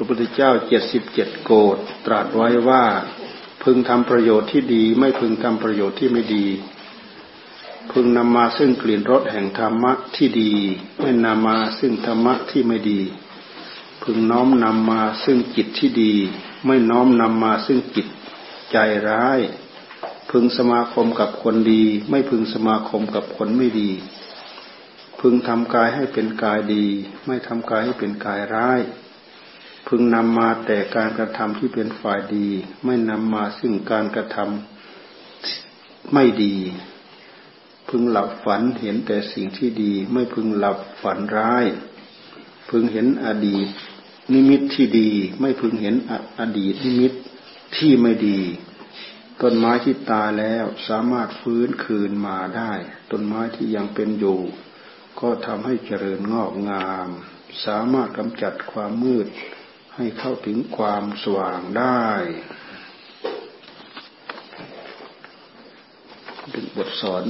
ระพุทธเจ้าเจ็ดสิบเจ็ดโกดตรัสไว้ว่าพึงทำประโยชน์ที่ดี ไม่พึงทำประโยชน์ที่ไม่ดี พึงนำมาซึ่งกลิ่นรสแห่งธรรมะที่ดี ไม่นำมาซึ่งธรรมะที่ไม่ดี พึงน้อมนำมาซึ่งจิตที่ดี ไม่น้อมนำมาซึ่งจิตใจร้าย พึงสมาคมกับคนดี ไม่พึงสมาคมกับคนไม่ดี พึงทำกายให้เป็นกายดี ไม่ทำกายให้เป็นกายร้าย พึงนำมาแต่การกระทำที่เป็นฝ่ายดี ไม่นำมาซึ่งการกระทำไม่ดี พึงหลับฝันเห็นแต่สิ่งที่ดี ไม่พึงหลับฝันร้าย พึงเห็นอดีต นิมิตที่ดี ไม่พึงเห็นอดีตนิมิตที่ไม่ดีต้นไม้ที่ตายแล้วสามารถฟื้นคืนมาได้ ต้นไม้ที่ยังเป็นอยู่ ก็ทำให้เจริญงอกงาม สามารถกำจัดความมืด ให้เข้าถึงความสว่างได้เป็นบทสอน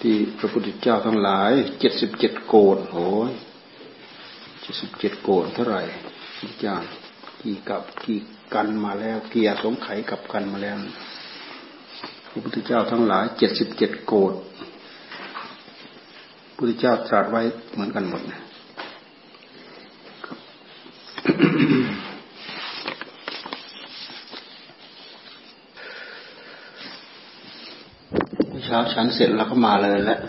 ที่พระพุทธเจ้าทั้งหลายเจ็ดสิบเจ็ดโกดโอ้ยเจ็ดสิบเจ็ดโกดเท่าไหร่ทุกอย่างกี่กับกี่กันมาแล้ว เกียสงไขกับกันมาแล้ว พระพุทธเจ้าทั้งหลายเจ็ดสิบเจ็ดโกดพระพุทธเจ้าตรัสไว้เหมือนกันหมดนะ เช้าฉันเสร็จแล้วก็มาเลยแหละ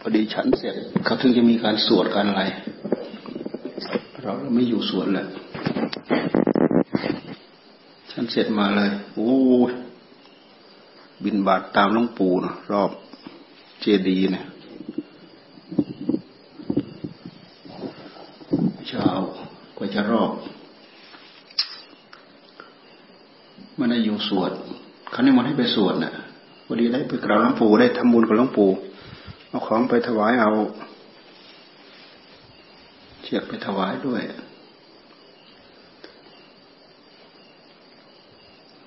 พอดีฉันเสร็จเขาถึงจะมีการสวดกันอะไร เราไม่อยู่สวดเลยฉันเสร็จมาเลยโอ้บินบาทตามหลวงปู่นะรอบเจดีเนี่ยจะรอบไม่ได้อยู่ สวดเขานี่มันให้ไปสวดนะ่ะวันนี้ได้ไปกราบหลวงปู่ได้ทำบุญกับหลวงปู่เอาของไปถวายเอาเชือกไปถวายด้วย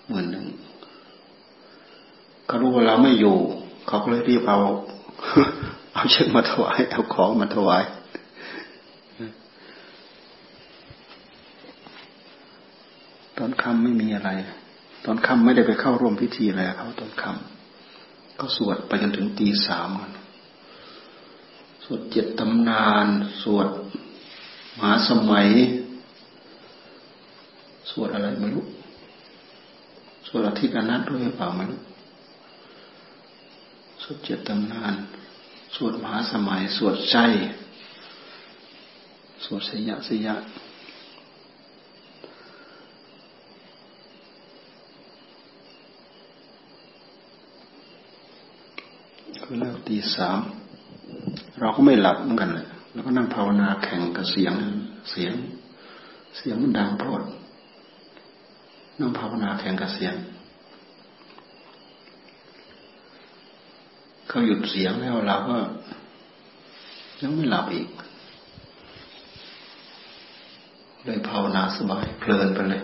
เหมือนหนึ่งเขารู้ว่าเราไม่อยู่ เขาก็เลยรีบเอาเอาเชือกมาถวายเอาของมาถวายตอนค่ำไม่มีอะไร ตอนค่ำไม่ได้ไปเข้าร่วมพิธีอะไรเขาตอนค่ำก็สวดไปจนถึงตีสามสวดเจ็ดตำนาน สวดมหาสมัย สวดอะไรไม่รู้ สวดอาทิตย์อนัตด้วยเปล่าไม่รู้สวดเจ็ดตำนาน สวดมหาสมัย สวดใจ สวดสยะสยะ คือเลิกตีสามเราก็ไม่หลับเหมือนกันเลยแล้วก็นั่งภาวนาแข่งกับเสียงเสียง เสียงมันดังโพดนั่งภาวนาแข่งกับเสียงเขาหยุดเสียงแล้วเราก็ยังไม่หลับอีกเลยภาวนาสบายเพลินไปเลย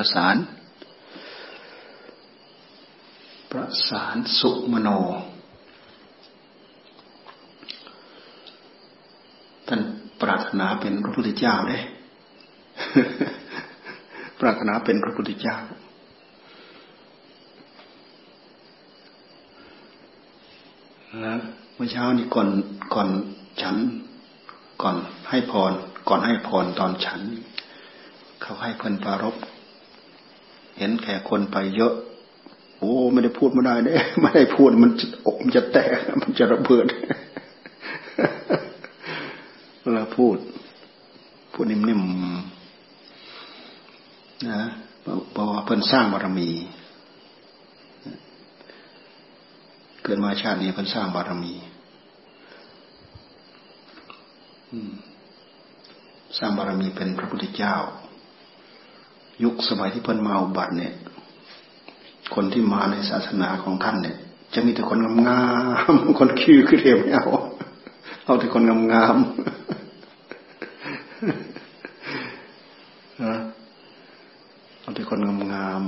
ประสาน ประสานสุมโน ท่านปรารถนาเป็นพระพุทธเจ้าได้ปรารถนาเป็นพระพุทธเจ้า แล้วเมื่อเช้านี้ก่อนก่อนฉัน ก่อนให้พร ก่อนให้พรตอนฉัน เขาให้เพิ่นปารบ เห็นแขกคนไปเยอะ โอ้ไม่ได้พูดไม่ได้เด้ไม่ได้พูดมันอกมันจะแตกมันจะระเบิดเวลาพูด พูดนิ่มๆนะเพราะว่าเพิ่นสร้างบารมี เกิดมาชาตินี้เพิ่นสร้างบารมีสร้างบารมีเป็นพระพุทธเจ้า ยุคสมัยที่เพิ่นมาอุบัติเนี่ย คนที่มาในศาสนาของท่านเนี่ย จะมีแต่คนงามๆคนคิ้วคือเรียบไม่เอาเอาแต่คนงามๆเอาแต่คนงาม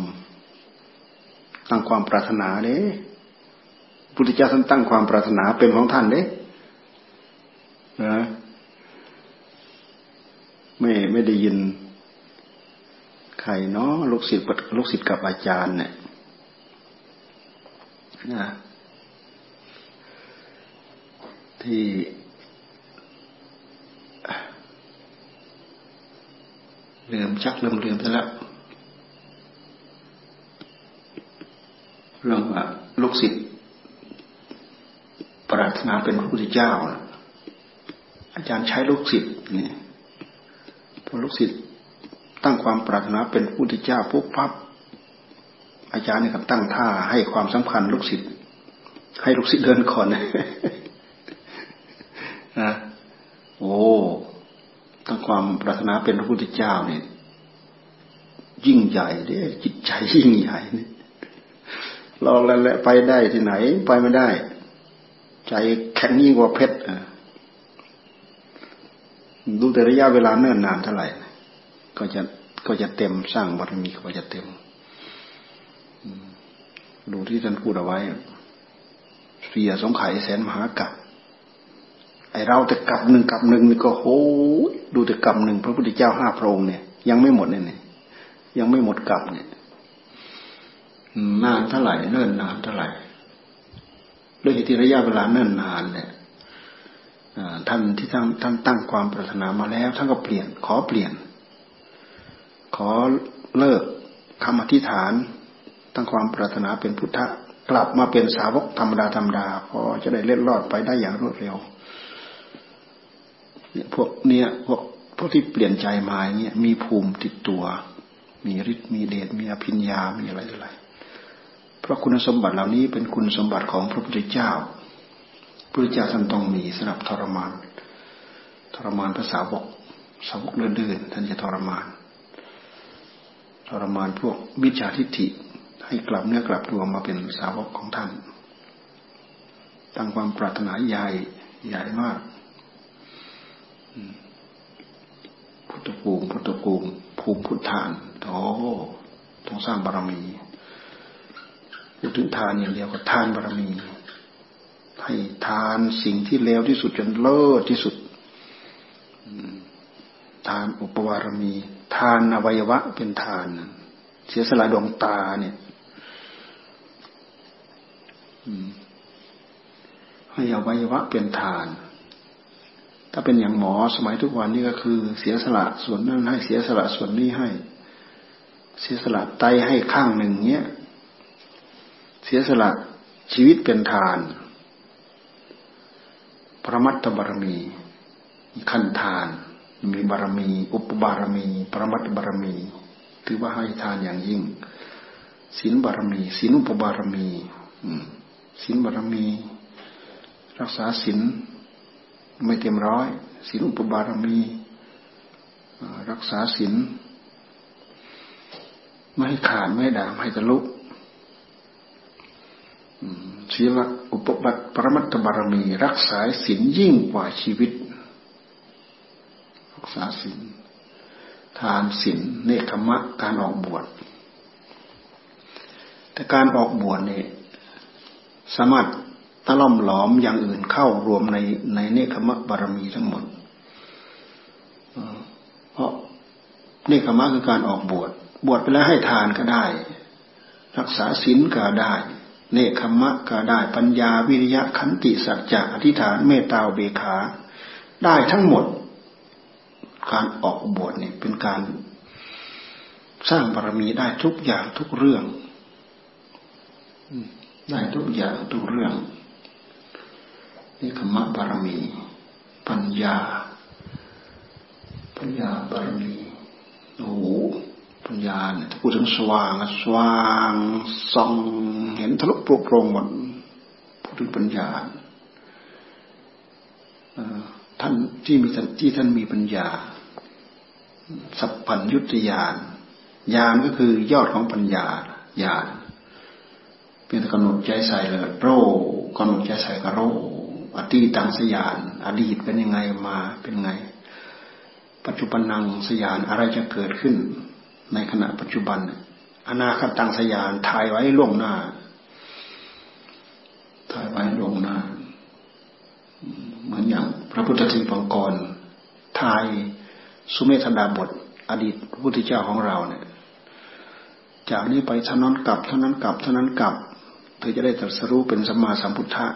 ๆตั้งความปรารถนาเด้พุทธเจ้าท่านตั้งความปรารถนาเป็นของท่านเด้นะไม่ไม่ได้ยิน รเนาะลูกศิษย์ลูกศิษย์กับอาจารย์เนี่ยนะที่ลืมชักลืมลืมไปแล้วเรื่องว่าลูกศิษย์ปรารถนาเป็นพระพุทธเจ้า อาจารย์ใช้ลูกศิษย์นี่พอลูกศิษย์ ตั้งความปรารถนาเป็นพุทธเจ้าปุ๊บปั๊บอาจารย์เนี่ยก็ตั้งท่าให้ความสำคัญลูกศิษย์ให้ลูกศิษย์เดินก่อนนะโอ้ตั้งความปรารถนาเป็นพระพุทธเจ้าเนี่ยยิ่งใหญ่เด้จิตใจยิ่งใหญ่เนี่ยลองแล้วแหละไปได้ที่ไหน ไปไม่ได้ ใจแข็งยิ่งกว่าเพชรดูแต่ระยะเวลาเนิ่นนานเท่าไหร่ ก็จะก็จะเต็มสร้างบารมีก็จะเต็มดูที่ท่านพูดเอาไว้เสียสงไข่แสนมหากัปไอเราแต่กับหนึ่งกับหนึ่งนี่ก็โหดูแต่กับหนึ่งพระพุทธเจ้าห้าพระองค์เนี่ยยังไม่หมดเนี่ยยังไม่หมดกับเนี่ยนานเท่าไหร่เนิ่นนานเท่าไหร่ด้วยที่ระยะเวลาเนิ่นนานเนี่ยท่านที่ท่านท่านตั้งความปรารถนามาแล้ว ท่านก็เปลี่ยน ขอเปลี่ยน อเลิกคำอธิษฐานตั้งความปรารถนาเป็นพุทธะกลับมาเป็นสาวกธรรมดาธรรมดาพอจะได้เล็ดลอดไปได้อย่างรวดเร็วเนี่ยพวกเนี้ยพวกพวกที่เปลี่ยนใจมาเนี่ยมีภูมิติดตัว มีฤทธิ์มีเดชมีอภิญญามีอะไรอะไรเพราะคุณสมบัติเหล่านี้เป็นคุณสมบัติของพระพุทธเจ้าพระพุทธเจ้าท่านต้องมีสำหรับทรมาน ทรมานภาษาวกสาวกเดินๆท่านจะทรมาน ทรมานพวกมิจฉาทิฏฐิให้กลับเนื้อกลับตัวมาเป็นสาวกของท่านตั้งความปรารถนาใหญ่ใหญ่มากพุทธภูมิพุทธภูมิภูมิพุทธานโอ้ต้องสร้างบารมีพูดถึงทานอย่างเดียวก็ทานบารมี ให้ทานสิ่งที่เลวที่สุดจนเลิศที่สุดทานอุปวารมี ทานอวัยวะเป็นทาน เสียสละดวงตาเนี่ยให้อวัยวะเป็นทาน ถ้าเป็นอย่างหมอสมัยทุกวันนี้ก็คือ เสียสละส่วนนั้นให้เสียสละส่วนนี้ให้ เสียสละไตให้ข้างหนึ่งเนี้ย เสียสละชีวิตเป็นทาน พระมัตตบารมีขั้นทาน มีบารมี อุปบารมี ปรมัตตบารมี ถือว่าให้ทานอย่างยิ่งศีลบารมีศีลอุปบารมีศีลบารมี รักษาศีลไม่เต็มร้อยศีลอุปบารมี รักษาศีลไม่ขาดไม่ด่างให้ทะลุศีลอุปบัติปรมัตถบารมี รักษาศีลยิ่งกว่าชีวิต รักษาศีลทานศีลเนคขมะการออกบวชแต่การออกบวชเนี่ยสามารถตะล่อมหลอมอย่างอื่นเข้ารวมในในเนคขมะบารมีทั้งหมดเพราะเนคขมะคือการออกบวชบวชไปแล้วให้ทานก็ได้ รักษาศีลก็ได้ เนคขมะก็ได้ปัญญาวิริยะขันติสัจจะอธิษฐานเมตตาเบขา ได้ทั้งหมด การออกบวชเนี่ยเป็นการสร้างบารมีได้ทุกอย่างทุกเรื่อง ได้ทุกอย่างทุกเรื่องนี่ขมบารมี ปัญญา ปัญญาบารมีโอ้โหปัญญาเนี่ยถ้าพูดถึงสว่างสว่างส่องเห็นทะลุโปร่งโปรงหมดพูดถึงปัญญาท่านที่มีที่ท่านมีปัญญา สัพพัญยุตยานญาณก็คือยอดของปัญญาญาณเป็นกำหนดใจใส่เลยโรกำหนดใจใส่ก็โรอดีตังสยาน อดีตเป็นยังไงมาเป็นไง ปัจจุบันนังสยานอะไรจะเกิดขึ้น ในขณะปัจจุบัน อนาคตังสยานถ่ายไว้ล่วงหน้าถ่ายไว้ล่วงหน้า เหมือนอย่าง พระพุทธทีปังกรทาย สุเมธดาบท อดีตพระพุทธเจ้าของเราเนี่ย จากนี้ไปเท่านั้นกลับเท่านั้นกลับเท่านั้นกลับ เธอจะได้ตรัสรู้เป็นสัมมาสัมพุทธะ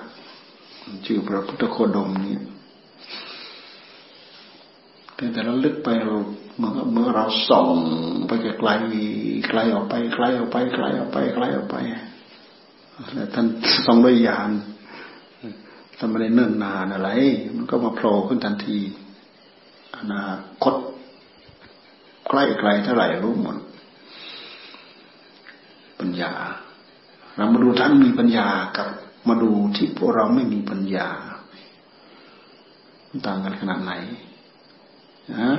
ชื่อพระพุทธโคดมนี้แต่แต่เราลึกไปเราเมื่อเมื่อเราส่องไปไกลไกลออกไปไกลออกไปไกลออกไปไกลออกไปแล้วท่านส่องด้วยญาณทำไรเนิ่นนานอะไร มันก็มาโผล่ขึ้นทันที อนาคต ใกล้ไกลเท่าไหร่รู้หมด ปัญญา เรามาดูท่านมีปัญญากับมาดูที่พวกเราไม่มีปัญญาต่างกันขนาดไหนนะ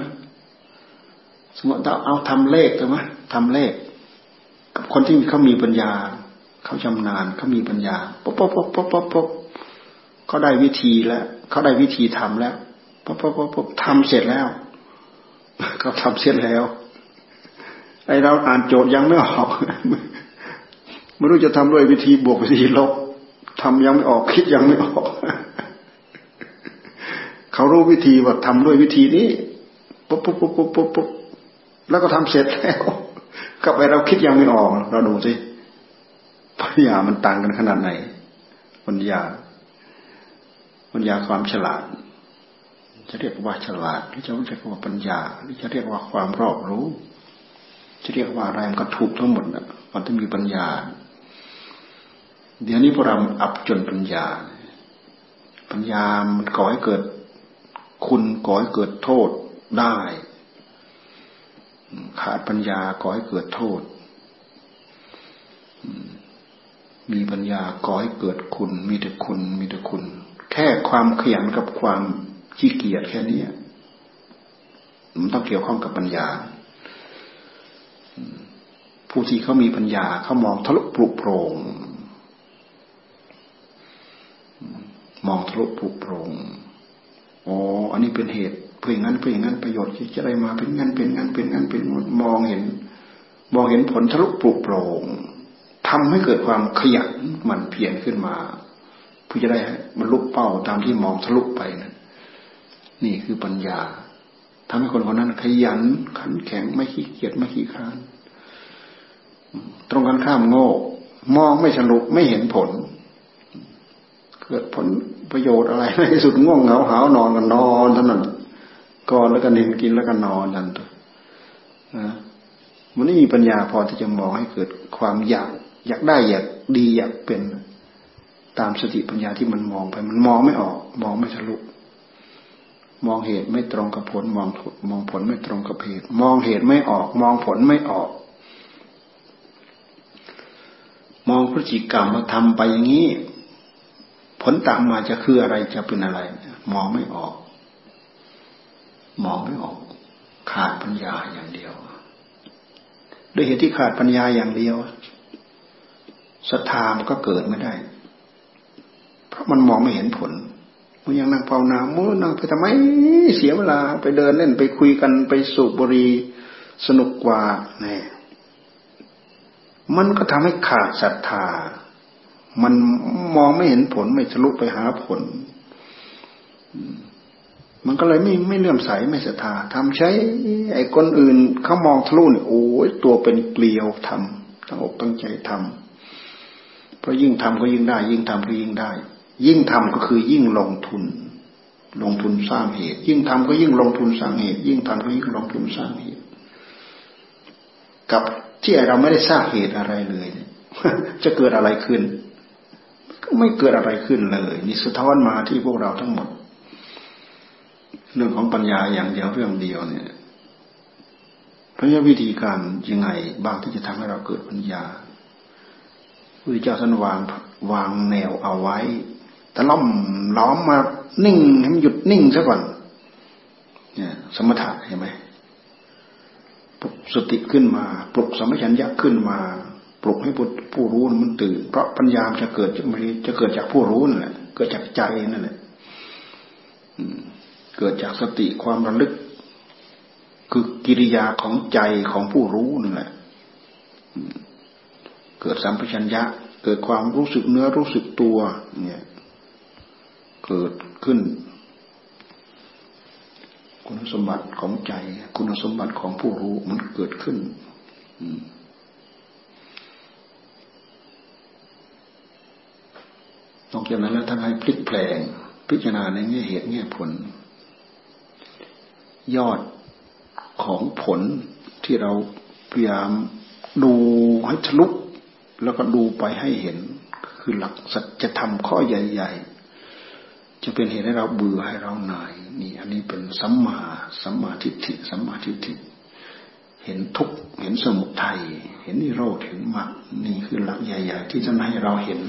สมมติเราเอาทำเลขใช่ไหมทำเลข กับคนที่เขามีปัญญา เขาชำนาญเขามีปัญญาป๊บป๊บป๊บป๊บป๊บป๊บเขาได้วิธีแล้วเขาได้วิธีทำแล้ว ปุ๊บปุ๊บปุ๊บป๊บทำเสร็จแล้วเขาทำเสร็จแล้ว ไอเราอ่านโจทย์ยังไม่ออกไม่รู้จะทำด้วยวิธีบวกวิธีลบทำยังไม่ออกคิดยังไม่ออก เขารู้วิธีว่าทำด้วยวิธีนี้ปุ๊บปุ๊บปุ๊บปุ๊บปุ๊บปุ๊บแล้วก็ทำเสร็จแล้วกับไปเราคิดยังไม่ออก เราดูสิปัญญามันต่างกันขนาดไหนปัญญาปัญญาความฉลาด จะเรียกว่าฉลาดหรือจะเรียกว่าปัญญาหรือจะเรียกว่าความรอบรู้ จะเรียกว่าอะไรมันก็ถูกทั้งหมดนะมันต้องมีปัญญา เดี๋ยวนี้พวกเราอับจนปัญญา ปัญญามันก่อให้เกิด คุณก่อให้เกิดโทษได้ ขาดปัญญาก่อให้เกิดโทษมีปัญญาก่อให้เกิดคุณ มีแต่คุณ มีแต่คุณ แค่ความขยันกับความ ขี้เกียจแค่นี้มันต้องเกี่ยวข้องกับปัญญา ผู้ที่เขามีปัญญาเขามองทะลุปลุกโปร่งมองทะลุปลุกโปร่งอ๋ออันนี้เป็นเหตุเพื่องั้นเพื่องั้นประโยชน์ที่จะได้มาเป็นงั้นเป็นงั้นเป็นงั้นเป็นมองเห็น มองเห็นผลทะลุปลุกโปร่งทำให้เกิดความขยันมันเพียรขึ้นมาเพื่อจะได้มันลุกเป้าตามที่มองทะลุไปนะ นี่คือปัญญาทำให้คนคนนั้นขยันขันแข็งไม่ขี้เกียจไม่ขี้ค้าน ตรงกันข้ามโง่ มองไม่สรุปไม่เห็นผล เกิดผลประโยชน์อะไรในที่สุดง่วงเหงาหาวนอนกันนอนเท่านั้นก่อนแล้วก็นินกินแล้วก็นอนนั่นตัวนะมันไม่มีปัญญาพอที่จะมองให้เกิดความอยาก อยากได้อยากดีอยากเป็นตามสติปัญญาที่มันมองไป มันมองไม่ออก มองไม่ทะลุ มองเหตุไม่ตรงกับผลมองมองผลไม่ตรงกับเหตุ มองเหตุไม่ออก มองผลไม่ออก มองพฤติกรรมมาทำไปอย่างนี้ ผลตามมาจะคืออะไรจะเป็นอะไร มองไม่ออก มองไม่ออก ขาดปัญญาอย่างเดียวด้วยเหตุที่ขาดปัญญาอย่างเดียวศรัทธามันก็เกิดไม่ได้ เพราะมันมองไม่เห็นผล มันยังนั่งภาวนามือนั่งไปทำไมเสียเวลาไปเดินเล่นไปคุยกันไปสูบบุหรี่สนุกกว่าเนี่ยมันก็ทำให้ขาดศรัทธา มันมองไม่เห็นผลไม่ทะลุไปหาผล มันก็เลยไม่ไม่เลื่อมใสไม่ศรัทธาทำใช้ ไอ้คนอื่นเขามองทะลุเนี่ยโอ้ยตัวเป็นเกลียวทำตั้งอกตั้งใจทำเพราะยิ่งทำก็ยิ่งได้ ยิ่งทำก็ยิ่งได้ ยิ่งทำก็คือยิ่งลงทุน ลงทุนสร้างเหตุ ยิ่งทำก็ยิ่งลงทุนสร้างเหตุ ยิ่งทำก็ยิ่งลงทุนสร้างเหตุ กับที่เราไม่ได้สร้างเหตุอะไรเลย จะเกิดอะไรขึ้น ก็ไม่เกิดอะไรขึ้นเลยนี่สะท้อนมาที่พวกเราทั้งหมด เรื่องของปัญญาอย่างเดียวเรื่องเดียวเนี่ยพระยาวิธีการยังไงบางที่จะทำให้เราเกิดปัญญาพระเจ้าท่านวางวางแนวเอาไว้ แต่ล้อมล้อมมานิ่งให้มันหยุดนิ่งซะก่อนเนี่ยสมถะเห็นไหมปลุกสติขึ้นมา ปลุกสมัชัญญะขึ้นมา ปลุกให้ผู้รู้มันตื่น เพราะปัญญาจะเกิดจะไม่จะเกิดจากผู้รู้นั่นแหละเกิดจากใจนั่นแหละเกิดจากสติความระลึก คือกิริยาของใจของผู้รู้นั่นแหละเกิดสัมปชัญญะ เกิดความรู้สึกเนื้อรู้สึกตัว เนี่ย เกิดขึ้น คุณสมบัติของใจ คุณสมบัติของผู้รู้มันเกิดขึ้นนอกจากนั้นแล้วท่านให้พลิกแปลง พิจารณาในแง่เหตุแง่ผล ยอดของผลที่เราพยายามดูให้ทะลุแล้วก็ดูไปให้เห็น คือหลักสัจธรรมข้อใหญ่ ๆ จะเป็นเหตุให้เราเบื่อให้เราหน่ายนี่ อันนี้เป็นสัมมาสัมมาทิฏฐิสัมมาทิฏฐิ เห็นทุกเห็นสมุทัยเห็นนิโรธเห็นมรรคนี่คือหลักใหญ่ ๆ ที่จะให้เราเห็น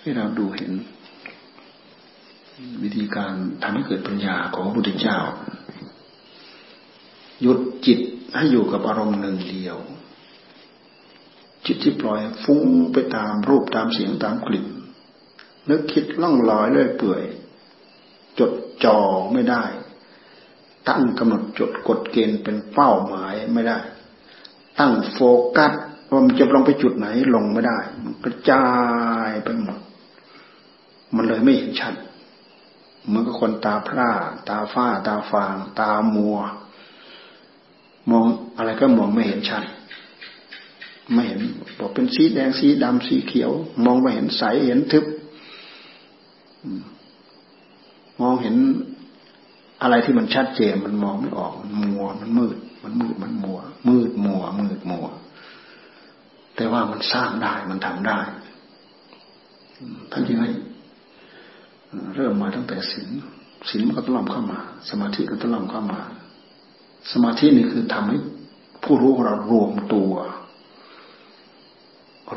ให้เราดูเห็น วิธีการทำให้เกิดปัญญาของพระพุทธเจ้าหยุดจิตให้อยู่กับอารมณ์หนึ่งเดียว จิตที่ปล่อยฟุ้งไปตามรูปตามเสียงตามกลิ่น นึกคิดล่องลอยเรื่อยเปื่อย จดจ่อไม่ได้ ตั้งกำหนดจดกฎเกณฑ์เป็นเป้าหมายไม่ได้ ตั้งโฟกัสว่ามันจะลงไปจุดไหนลงไม่ได้ มันกระจายไปหมด มันเลยไม่เห็นชัดเหมือนกับคนตาพร่า ตาฝ้า ตาฟาง ตามัว มองอะไรก็มองไม่เห็นชัด ไม่เห็นบอกเป็นสีแดงสีดำสีเขียว มองไม่เห็นใสเห็นทึบ มองเห็นอะไรที่มันชัดเจนมันมองไม่ออกมันมัวมันมืด มันมืดมันมัว มืดมัว มืดมัว แต่ว่ามันสร้างได้มันทำได้ท่านยังไงเริ่มมาตั้งแต่ศีลศีลมันก็ต้องล่ำเข้ามา สมาธิก็ต้องล่ำเข้ามา สมาธินี่คือทำให้ผู้รู้ของเรารวมตัว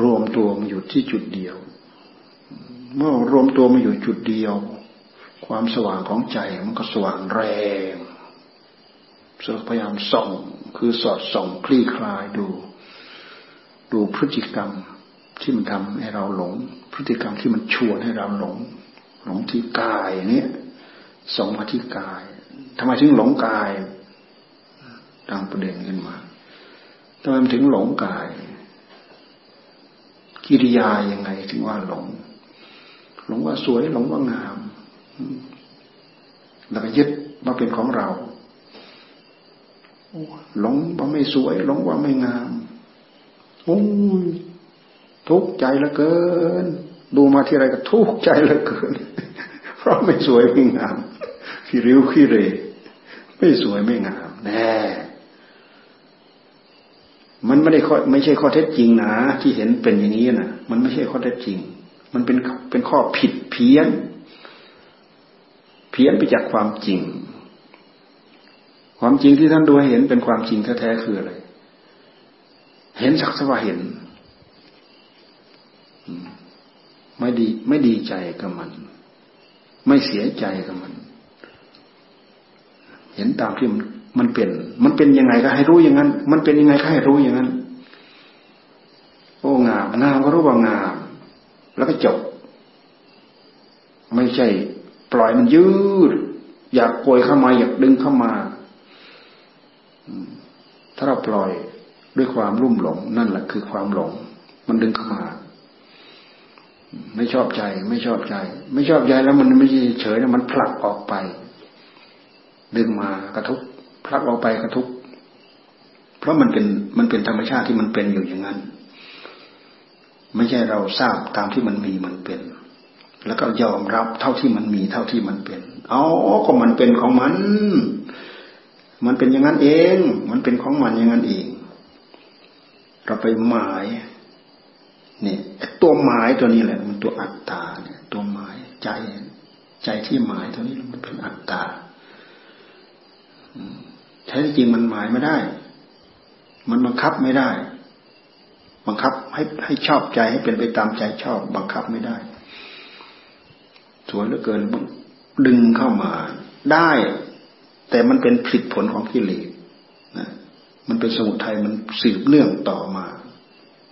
รวมตัวมาอยู่ที่จุดเดียว เมื่อรวมตัวมาอยู่จุดเดียว ความสว่างของใจมันก็สว่างแรงพยายามส่องคือสอดส่องคลี่คลายดู ดูพฤติกรรมที่มันทำให้เราหลง พฤติกรรมที่มันชวนให้เราหลง หลงที่กายเนี่ยส่องมาที่กายทำไมถึงหลงกายตั้งประเด็นขึ้นมาทำไมมันถึงหลงกาย กิริยายังไงถึงว่าหลง หลงว่าสวยหลงว่างามแล้วก็ยึดว่าเป็นของเราหลงว่าไม่สวย หลงว่าไม่งามโอ้ยทุกข์ใจเหลือเกิน ดูมาที่ไรก็ทุกข์ใจเหลือเกิน เพราะไม่สวยไม่งามขี้ริ้วขี้เรไม่สวยไม่งามแน่มันไม่ได้ข้อไม่ใช่ข้อเท็จจริงนะที่เห็นเป็นอย่างนี้นะมันไม่ใช่ข้อเท็จจริง มันเป็นเป็นข้อผิดเพี้ยน เพี้ยนไปจากความจริง ความจริงที่ท่านดูเห็นเป็นความจริงแท้ๆคืออะไร เห็นสักสว่าเห็น ไม่ดี ไม่ดีใจกับมัน ไม่เสียใจกับมัน เห็นตามที่มันมันเป็น มันเป็นยังไงก็ให้รู้อย่างนั้น มันเป็นยังไงก็ให้รู้อย่างนั้น โอ้งามงามก็รู้ว่างาม แล้วก็จบ ไม่ใช่ ปล่อยมันยืด อยากโกยเข้ามา อยากดึงเข้ามาถ้าเราปล่อยด้วยความรุ่มหลง นั่นแหละคือความหลง มันดึงเข้ามา ไม่ชอบใจ ไม่ชอบใจ ไม่ชอบใจแล้วมันไม่เฉยนะมันผลักออกไป ดึงมากระทุกพลักออกไปกระทุกเพราะมันเป็นมันเป็นธรรมชาติที่มันเป็นอยู่อย่างนั้น ไม่ใช่เราทราบตามที่มันมีมันเป็น แล้วก็ยอมรับเท่าที่มันมีเท่าที่มันเป็นอ๋อก็มันเป็นของมัน มันเป็นอย่างนั้นเอง มันเป็นของมันอย่างนั้นเอง เราไปหมายเนี่ยตัวหมายตัวนี้แหละมันตัวอัตตาเนี่ยตัวหมายใจใจที่หมายตัวนี้มันเป็นอัตตาแท้จริงมันหมายไม่ได้ มันบังคับไม่ได้ บังคับให้ให้ชอบใจให้เป็นไปตามใจชอบ บังคับไม่ได้สวยเหลือเกินดึงเข้ามา ได้ แต่มันเป็นผลิตผลของกิเลสนะมันเป็นสมุทัยมันสืบเนื่องต่อมา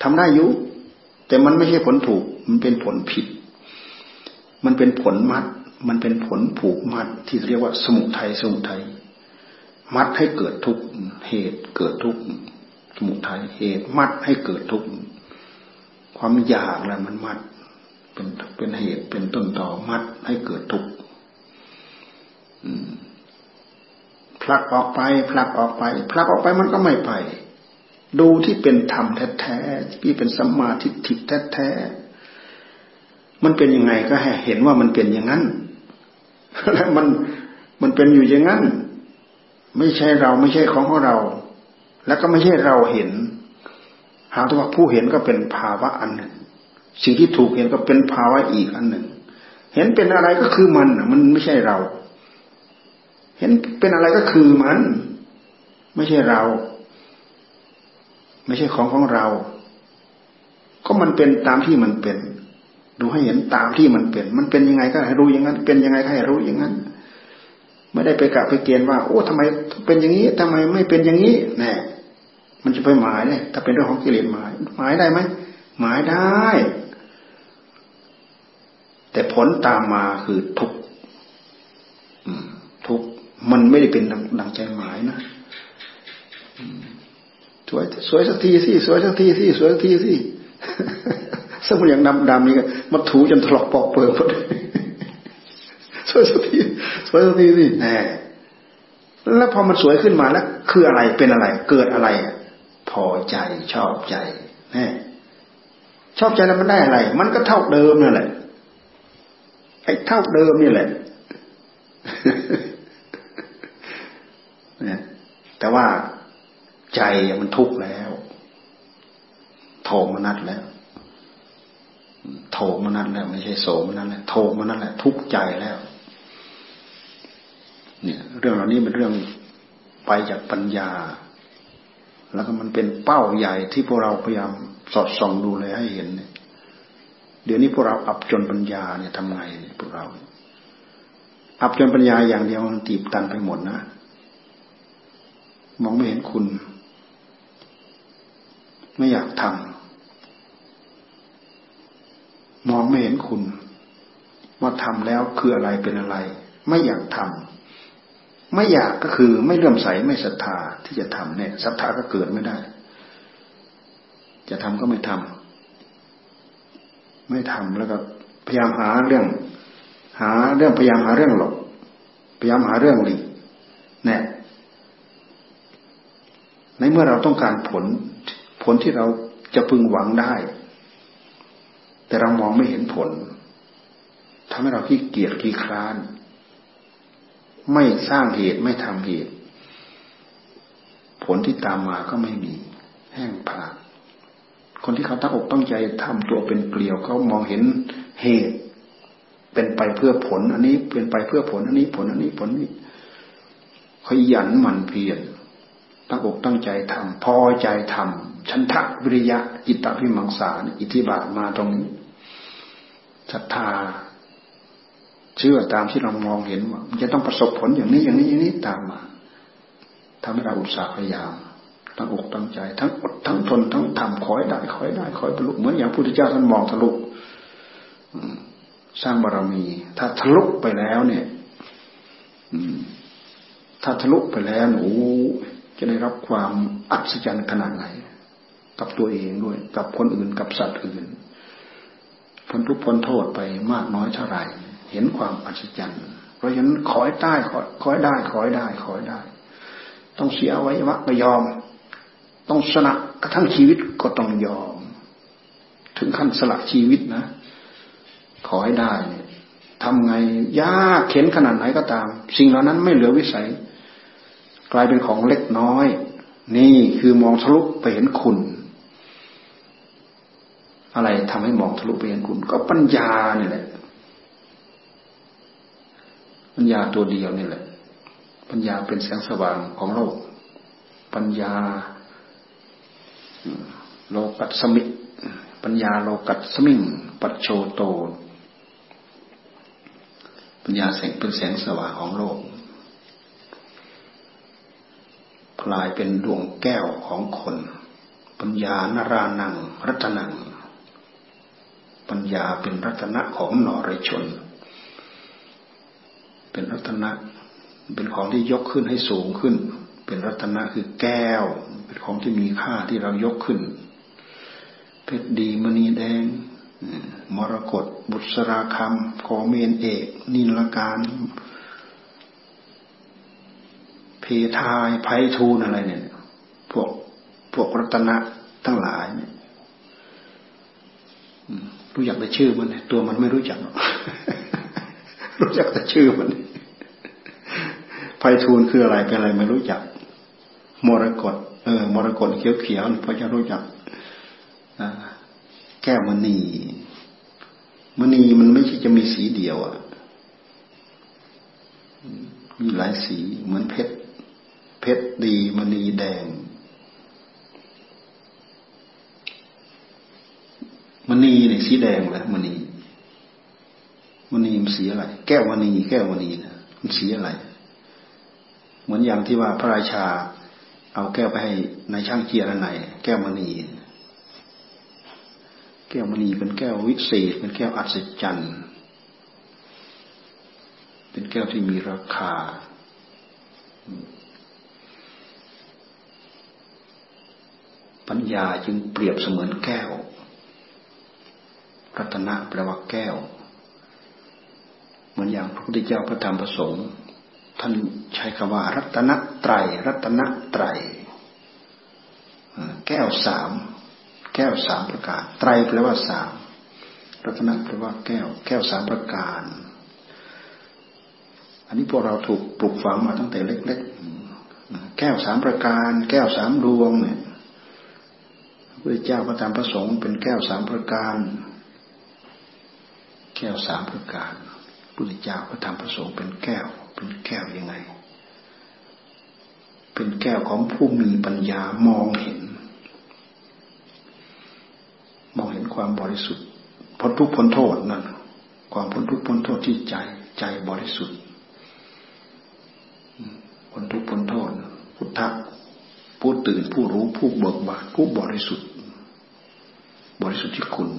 ทำได้ยุแต่มันไม่ใช่ผลถูก มันเป็นผลผิด มันเป็นผลมัด มันเป็นผลผูกมัด ที่เรียกว่าสมุทัยสมุทัยมัดให้เกิดทุกเหตุเกิดทุก สมุทัยเหตุมัดให้เกิดทุกข์ความอยากแล้วมันมัด เป็นเป็นเหตุเป็นต้นต่อมัดให้เกิดทุกข์ผลักออกไปผลักออกไปผลักออกไปมันก็ไม่ไป ดูที่เป็นธรรมแท้ๆที่เป็นสัมมาทิฏฐิแท้ๆมันเป็นยังไงก็ให้เห็นว่ามันเป็นอย่างนั้นแล้วมันมันเป็นอยู่อย่างนั้น ไม่ใช่เราไม่ใช่ของของเรา แล้วก็ไม่ใช่เราเห็น หากว่าผู้เห็นก็เป็นภาวะอันหนึ่ง สิ่งที่ถูกเห็นก็เป็นภาวะอีกอันหนึ่ง เห็นเป็นอะไรก็คือมันมันไม่ใช่เรา เห็นเป็นอะไรก็คือมัน ไม่ใช่เรา ไม่ใช่ของของเรา ก็มันเป็นตามที่มันเป็น ดูให้เห็นตามที่มันเป็น มันเป็นยังไงก็ให้รู้อย่างนั้น เป็นยังไงก็ให้รู้อย่างนั้นไม่ได้ไปกะไปเกณฑ์ว่า โอ้ทำไมเป็นอย่างนี้ทำไมไม่เป็นอย่างนี้แน่ มันจะไปหมายเนี่ยถ้าเป็นเรื่องของกิเลสหมาย หมายได้ไหมหมายได้ แต่ผลตามมาคือทุกทุกมันไม่ได้เป็นดังใจหมายนะสวยสวยสักทีสิสวยสักทีสิสวยสักทีสิสมุนอย่างดำดำนี่มาถูจนถลอกปอกเปิดหมดสวยสักทีสวยสักทีสิแหมแล้วพอมันสวยขึ้นมาแล้ว คืออะไรเป็นอะไร เกิดอะไร พอใจชอบใจน่ชอบใจแล้วมันได้อะไร มันก็เท่าเดิมนั่นแหละไอ้เท่าเดิมนี่แหละเนี่ยแต่ว่าใจมันทุกข์แล้ว โทมนัดแล้ว โทมนันแล้ว ไม่ใช่โสมนันแหละโทมนันแหละทุกข์ใจแล้ว เนี่ย เรื่องเหล่านี้เป็นเรื่องไปจากปัญญา แล้วก็มันเป็นเป้าใหญ่ที่พวกเราพยายามสอดส่องดูเลยให้เห็นเนี่ยเดี๋ยวนี้พวกเราอับจนปัญญาเนี่ยทำไงพวกเรา อับจนปัญญาอย่างเดียวมันตีบตันไปหมดนะมองไม่เห็นคุณ ไม่อยากทำมองไม่เห็นคุณ ว่าทำแล้วคืออะไรเป็นอะไร ไม่อยากทำ ไม่อยากก็คือไม่เลื่อมใสไม่ศรัทธาที่จะทำเนี่ยศรัทธาก็เกิดไม่ได้ จะทำก็ไม่ทำไม่ทำแล้วก็พยายามหาเรื่อง หาเรื่องพยายามหาเรื่องหลบพยายามหาเรื่องหลีกเนี่ยในเมื่อเราต้องการผลผลที่เราจะพึงหวังได้ แต่เรามองไม่เห็นผลทำให้เราขี้เกียจขี้คร้าน ไม่สร้างเหตุไม่ทำเหตุ ผลที่ตามมาก็ไม่มี แห้งผากคนที่เขาตั้งอกตั้งใจทำตัวเป็นเกลียวเขามองเห็นเหตุ เป็นไปเพื่อผล อันนี้เป็นไปเพื่อผล อันนี้ผลอันนี้ผลนี้ขยันหมั่นเพียรตั้งอกตั้งใจทำพอใจทำชันทะวิริยะจิตตพิมังสาอิทธิบาทมาตรงนี้ศรัทธา เชื่อตามที่เรามองเห็นว่ามันจะต้องประสบผลอย่างนี้อย่างนี้อย่างนี้ตามมาทำให้เราอุตสาห์พยายามตั้งอกตั้งใจ ทั้งอดทั้งทนทั้งทำคอยได้คอยได้คอยบรรลุเหมือนอย่างพระพุทธเจ้าท่านมองทะลุสร้างบารมี ถ้าทะลุไปแล้วเนี่ยถ้าทะลุไปแล้วโอ้จะได้รับความอัศจรรย์ขนาดไหน กับตัวเองด้วย กับคนอื่นกับสัตว์อื่นพ้นทุกพ้นโทษไปมากน้อยเท่าไหร่ เห็นความอัศจรรย์ เพราะฉะนั้นขอยได้ขอขอยได้ขอยได้ขอยได้ ต้องเสียไว้วะก็ยอม ต้องสละกระทั่งชีวิตก็ต้องยอม ถึงขั้นสละชีวิตนะ ขอให้ได้เนี่ยทำไงยากเข็นขนาดไหนก็ตาม สิ่งเหล่านั้นไม่เหลือวิสัย กลายเป็นของเล็กน้อย นี่คือมองทะลุไปเห็นคุณ อะไรทำให้มองทะลุไปเห็นคุณ ก็ปัญญานี่แหละ ปัญญาตัวเดียวนี่แหละ ปัญญาเป็นแสงสว่างของโลก ปัญญาโลกัตสมิปัญญาโลกัตสมิงปัจโชโต ปัญญาแสงเป็นแสงสว่างของโลกกลายเป็นดวงแก้วของคน ปัญญานารานัง รัตนัง ปัญญาเป็นรัตนะของนรชน เป็นรัตนะ เป็นของที่ยกขึ้นให้สูงขึ้น เป็นรัตนะคือแก้ว เป็นของที่มีค่าที่เรายกขึ้น เพชรดีมณีแดงมรกตบุษราคำขอเมนเอกนินลการเพทายไพทูนอะไรเนี่ย พวกพวกรัตนะทั้งหลายเนี่ยรู้จักแต่ชื่อมันตัวมันไม่รู้จักู้จักแต่ชื่อมันไพทูลคืออะไรเป็นอะไรไม่รู้จัก มรกตเออ มรกตเขียวเขียวพอจะรู้จักแก้วมณีมณีมันไม่ใช่จะมีสีเดียว อะ มีหลายสีเหมือนเพชร เพชรดีมณีแดงมณีเนี่ยสีแดงแหละมณี มณีมันสีอะไร แก้วมณีแก้วมณีนะมันสีอะไร เหมือนอย่างที่ว่าพระราชา เอาแก้วไปให้ในช่างเจียระไหนแก้วมณี แก้วมณีเป็นแก้ววิเศษ เป็นแก้วอัศจรรย์ เป็นแก้วที่มีราคาปัญญาจึงเปรียบเสมือนแก้ว รัตนะแปลว่าแก้ว เหมือนอย่างพระพุทธเจ้าพระธรรมพระสงฆ์ท่านใช้คำว่า รัตนไตรรัตนไตรแก้วสามแก้วสามประการไตรแปลว่าสามรัตนแปลว่าแก้ว แก้วสามประการ อันนี้พวกเราถูกปลูกฝังมาตั้งแต่เล็กๆแก้วสามประการ แก้วสามดวงเนี่ยพระเจ้าพระธรรมพระสงฆ์เป็นแก้วสามประการ แก้วสามประการ พุทธเจ้าพระธรรมพระสงฆ์เป็นแก้ว เป็นแก้วยังไง เป็นแก้วของผู้มีปัญญามองเห็น มองเห็นความบริสุทธิ์พ้นทุกข์พ้นโทษนั่นความพ้นทุกข์พ้นโทษที่ใจใจบริสุทธิ์พ้นทุกข์พ้นโทษ พุทธะผู้ตื่นผู้รู้ผู้เบิกบานผู้บริสุทธิ์ บริสุทธิ์ที่คุณ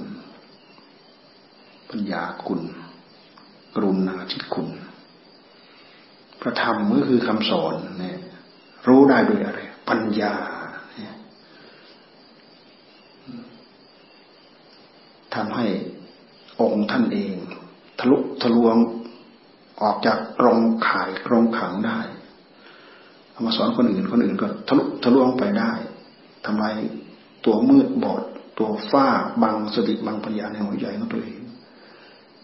ปัญญาคุณ กรุณาธิคุณ พระธรรมก็คือคำสอนเนี่ยรู้ได้ด้วยอะไร ปัญญาทำให้องค์ท่านเอง ทะลุทะลวงออกจากกรงข่ายกรงขังได้เอามาสอนคนอื่นคนอื่นก็ทะลุทะลวงไปได้ทำลายตัวมืดบอด ตัวฝ้าบังสติบังปัญญาในหัวใจของตัวเอง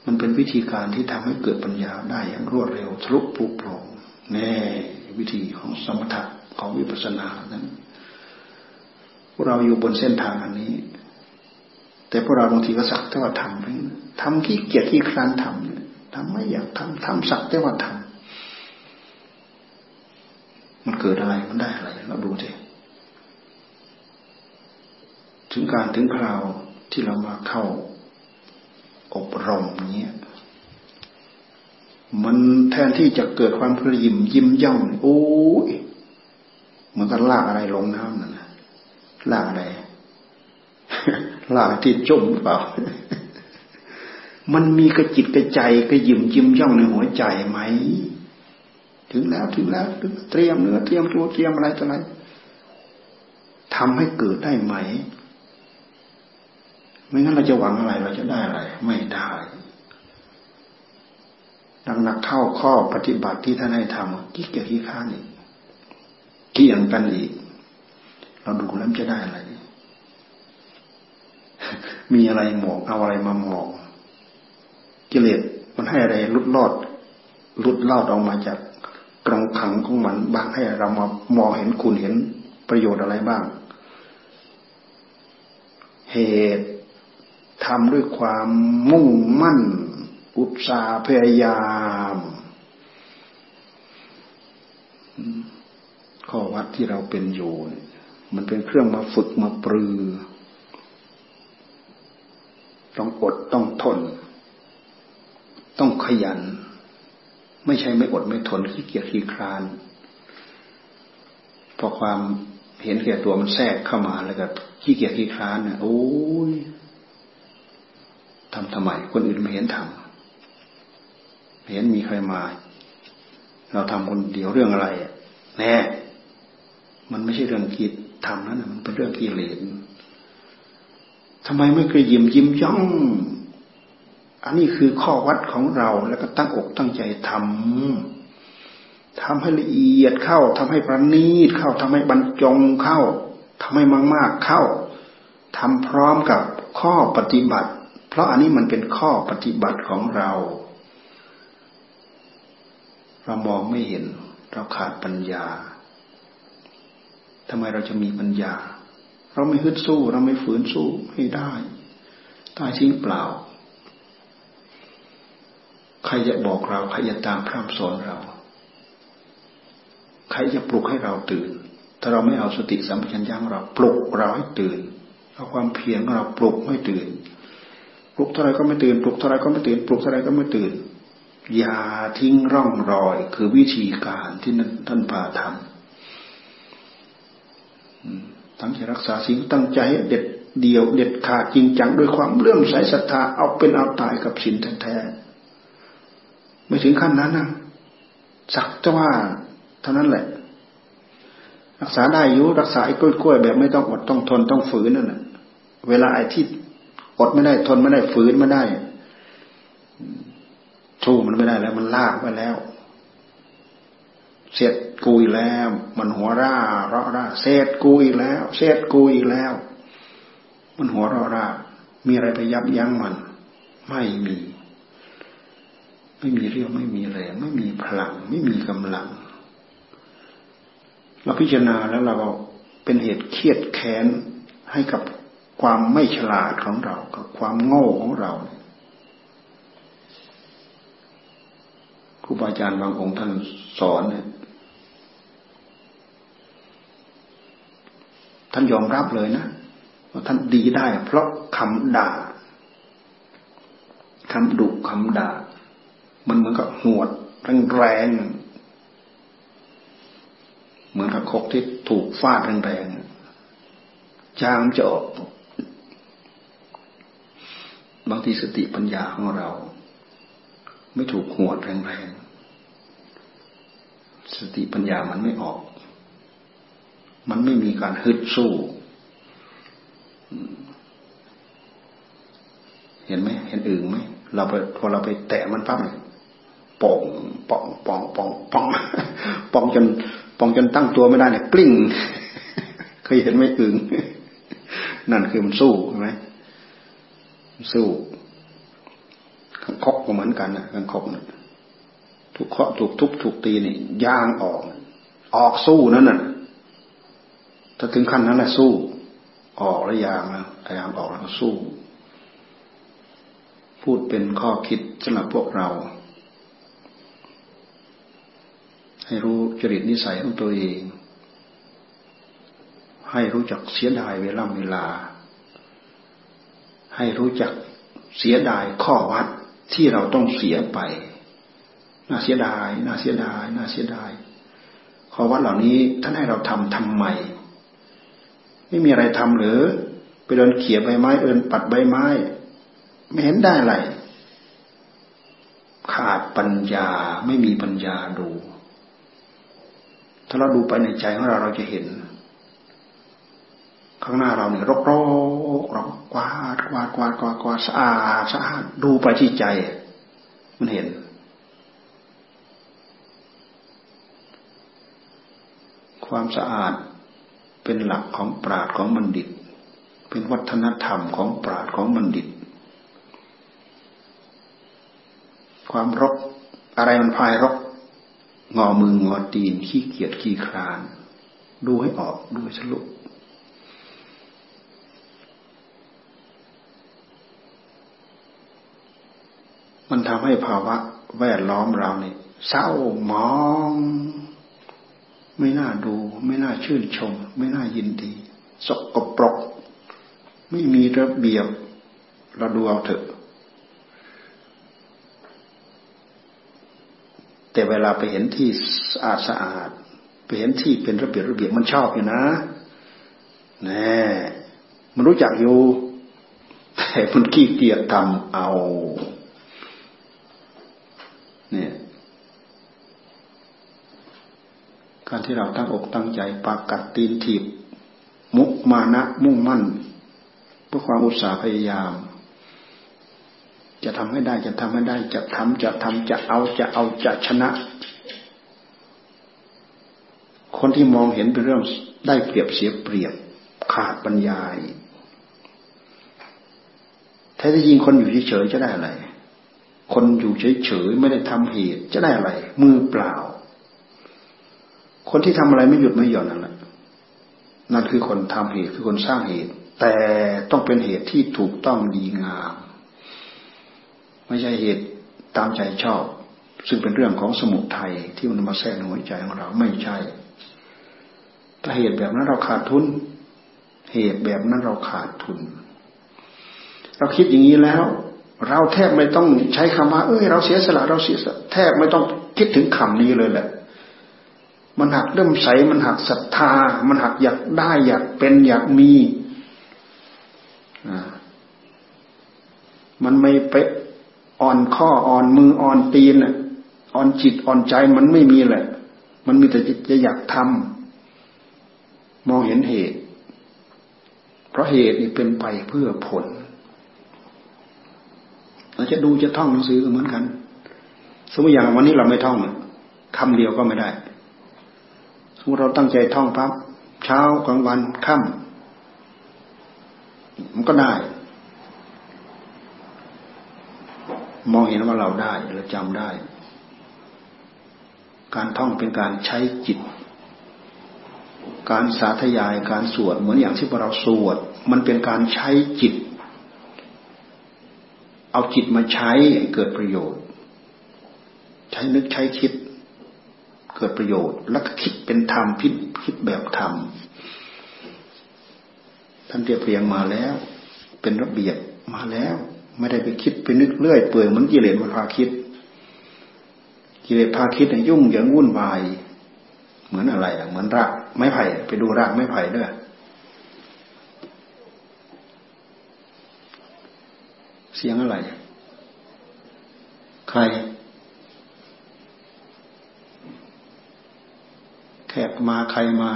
มันเป็นวิธีการที่ทำให้เกิดปัญญาได้อย่างรวดเร็วทะลุปุโปร่งแน่วิธีของสมถะของวิปัสสนานั้นพวกเราอยู่บนเส้นทางอันนี้ แต่พวกเราบางทีก็สักแต่ว่าทำทำขี้เกียจขี้คร้านทำทำไม่อยากทำทำสักแต่ว่าทำมันเกิดอะไรมันได้อะไรเราดูสิถึงการถึงคราวที่เรามาเข้า อบรมเนี้ยมันแทนที่จะเกิดความพริมยิ้มย่องโอ้ยมันก็ลากอะไรลงน้ำนั่นนะลากอะไรลากที่จมเปล่า มันมีกระจิตกระใจกระยิมยิ้มย่องในหัวใจไหม ถึงแล้วถึงแล้วเตรียมเนื้อเตรียมตัวเตรียมอะไรต่ออะไรทำให้เกิดได้ไหม ไม่งั้นเราจะหวังอะไรเราจะได้อะไร ไม่ได้ดังนักเข้าข้อปฏิบัติที่ท่านให้ทำกี่เกี่ยวกี่ข้านอีกกี่ยงกันอีก เราดูแล้วจะได้อะไร มีอะไรหมองเอาอะไรมาหมองกิเลสมันให้อะไรลุดลอดลุดลอดออกมาจากกรงขังของมันบ้างให้เรามามองเห็นคุณเห็นประโยชน์อะไรบ้าง เหตุ ทำด้วยความมุ่งมั่น อุตสาห์พยายามข้อวัดที่เราเป็นอยู่มันเป็นเครื่องมาฝึกมาปรือ ต้องอดต้องทน ต้องขยัน ไม่ใช่ไม่อดไม่ทนขี้เกียจขี้คลานพอความเห็นแก่ตัวมันแทรกเข้ามาแล้วก็ขี้เกียจขี้คลานเนี่ยโอ้ย ทำทำไม คนอื่นไม่เห็นทำเห็นมีใครมา เราทำคนเดียวเรื่องอะไรแน่มันไม่ใช่เรื่องกิจทำนั้นมันเป็นเรื่องกิเลสทำไมไม่เคยยิ้มยิ้มย่อง อันนี้คือข้อวัดของเรา แล้วก็ตั้งอกตั้งใจทำทำให้ละเอียดเข้าทำให้ประณีตเข้าทำให้บรรจงเข้าทำให้มากๆเข้าทำพร้อมกับข้อปฏิบัติ เพราะอันนี้มันเป็นข้อปฏิบัติของเรา เรามองไม่เห็น เราขาดปัญญาทำไมเราจะมีปัญญา เราไม่ฮึดสู้ เราไม่ฝืนสู้ให้ได้ตายทิ้งเปล่า ใครจะบอกเรา ใครจะตามพร่ำสอนเรา ใครจะปลุกให้เราตื่น ถ้าเราไม่เอาสติสัมปชัญญะเราปลุกเราให้ตื่น เอาความเพียรของเราปลุกให้ตื่น ลุกเท่าไรก็ไม่ตื่นปลุกเท่าไรก็ไม่ตื่นปลุกเท่าไรก็ไม่ตื่น อย่าทิ้งร่องรอย คือวิธีการที่ท่านพาทำตั้งใจรักษาสิ่งตั้งใจเด็ดเดียวเด็ดขาดจริงจังด้วยความเลื่อมใสศรัทธาเอาเป็นเอาตายกับสิ่งแท้ๆไม่ถึงขั้นนั้นนะสักจะว่าเท่านั้นแหละ รักษาได้อยู่รักษาไอ้กล้วยๆแบบไม่ต้องอดต้องทนต้องฝืนนั่นแหละเวลาไอ้ที่ อดไม่ได้ทนไม่ได้ฝืนไม่ได้สู้มันไม่ได้แล้ว มันลากไปแล้ว เสร็จกูอีกแล้ว มันหัวร่าเราะร่าเสร็จกูอีกแล้ว เสร็จกูอีกแล้ว มันหัวเราะร่ามีอะไรไปยับยั้งมัน ไม่มี ไม่มีเรี่ยวไม่มีแรงไม่มีพลัง ไม่มีกำลัง เราพิจารณาแล้วเราเป็นเหตุเครียดแค้นให้กับ ความไม่ฉลาดของเรา กับความโง่ของเราครูบาอาจารย์บางองค์ท่านสอนเนี่ยท่านยอมรับเลยนะว่าท่านดีได้ เพราะคำด่าคำดุคำด่า มันเหมือนกับหวดแรงๆเหมือนกับคกที่ถูกฟาดแรงๆจางจะออก บางทีสติปัญญาของเรา ไม่ถูกหวดแรงๆ สติปัญญามันไม่ออก มันไม่มีการฮึดสู้ เห็นไหม เห็นอื่นไหม เราไปพอเราไปแตะมันปั๊บป่องป่องป่องป่องป่องป่องจนป่องจนตั้งตัวไม่ได้เนี่ยกลิ้งเคยเห็นไหมอึ่งนั่นคือมันสู้ใช่ไหม สู้ขังคกก็เหมือนกันนะขังคกนะถูกเคาะถูกทุบถูกตีนี่ย่างออก ออกสู้นั่นน่ะถ้าถึงขั้นนั้นแหละสู้ ออกแล้วยางแล้วพยายามออกแล้วสู้ พูดเป็นข้อคิดสำหรับพวกเรา ให้รู้จริตนิสัยของตัวเอง ให้รู้จักเสียดายเวลาเวลา ให้รู้จักเสียดายข้อวัดที่เราต้องเสียไป น่าเสียดาย น่าเสียดาย น่าเสียดาย ข้อวัดเหล่านี้ท่านให้เราทำทำไม ไม่มีอะไรทำหรือ ไปเดินเขี่ยใบไม้เดินปัดใบไม้ ไม่เห็นได้อะไร ขาดปัญญา ไม่มีปัญญาดู ถ้าเราดูไปในใจของเราเราจะเห็น ข้างหน้าเราเนี่ยรกรกเรากวาดกวาดกวาดกวาดกวาดสะอาดสะอาดดูไปที่ใจ มันเห็น ความสะอาดเป็นหลักของปราดของบัณฑิต เป็นวัฒนธรรมของปราดของบัณฑิต ความรกอะไรมันพายรกงอมืองอตีนขี้เกียจขี้คลาน ดูให้ออกดูให้ฉลุ มันทำให้ภาวะแวดล้อมเราเนี่ยเศร้ามอง ไม่น่าดู ไม่น่าชื่นชม ไม่น่ายินดี สกปรก ไม่มีระเบียบเราดูเอาเถอะ แต่เวลาไปเห็นที่สะอาดสะอาดไปเห็นที่เป็นระเบียบระเบียบมันชอบอยู่นะแน่มันรู้จักอยู่แต่มันขี้เกียจทำเอา เนี่ยการที่เราตั้งอกตั้งใจปากกัดตีนถีบ มุกมานะมุ่งมั่นเพื่อความอุตสาห์พยายาม จะทำให้ได้จะทำให้ได้จะทำจะทำจะเอาจะเอาจะชนะ คนที่มองเห็นเป็นเรื่องได้เปรียบเสียเปรียบขาดปัญญาแท้ที่จริงคนอยู่เฉยๆจะได้อะไร คนอยู่เฉยๆไม่ได้ทำเหตุจะได้อะไร มือเปล่า คนที่ทำอะไรไม่หยุดไม่หย่อนนั่นแหละนั่นคือคนทำเหตุคือคนสร้างเหตุ แต่ต้องเป็นเหตุที่ถูกต้องดีงาม ไม่ใช่เหตุตามใจชอบ ซึ่งเป็นเรื่องของสมุทัยที่มันมาแทรกในหัวใจของเราไม่ใช่ถ้าเหตุแบบนั้นเราขาดทุน เหตุแบบนั้นเราขาดทุน เราคิดอย่างนี้แล้ว เราแทบไม่ต้องใช้คำว่าเอ้ย เราเสียสละเราเสียสละแทบไม่ต้องคิดถึงคำนี้เลยแหละ มันหักเริ่มใสมันหักศรัทธา มันหักอยากได้อยากเป็นอยากมีมันไม่ไปอ่อนข้ออ่อนมืออ่อนตีนอ่อนจิตอ่อนใจมันไม่มีแหละ มันมีแต่จะอยากทำมองเห็นเหตุ เพราะเหตุนี่เป็นไปเพื่อผล เราจะดูจะท่องหนังสือเหมือนกัน สมมติอย่างวันนี้เราไม่ท่องคำเดียวก็ไม่ได้ สมมติเราตั้งใจท่องปั๊บเช้ากลางวันค่ำมันก็ได้ มองเห็นว่าเราได้เราจำได้ การท่องเป็นการใช้จิต การสาธยายการสวดเหมือนอย่างที่พวกเราสวด มันเป็นการใช้จิต เอาจิตมาใช้เกิดประโยชน์ ใช้นึกใช้คิด เกิดประโยชน์ แล้วก็คิดเป็นธรรมพิคิดแบบธรรมท่านเรียบเรียงมาแล้ว เป็นระเบียบมาแล้ว ไม่ได้ไปคิดไปนึกเลื่อยเปื่อยเหมือนกิเลสมันพาคิด กิเลสพาคิดยุ่งอย่างวุ่นวาย เหมือนอะไรอะเหมือนรากไม้ไผ่ไปดูรากไม้ไผ่ด้วย เสียงอะไร ใคร แขกมาใครมา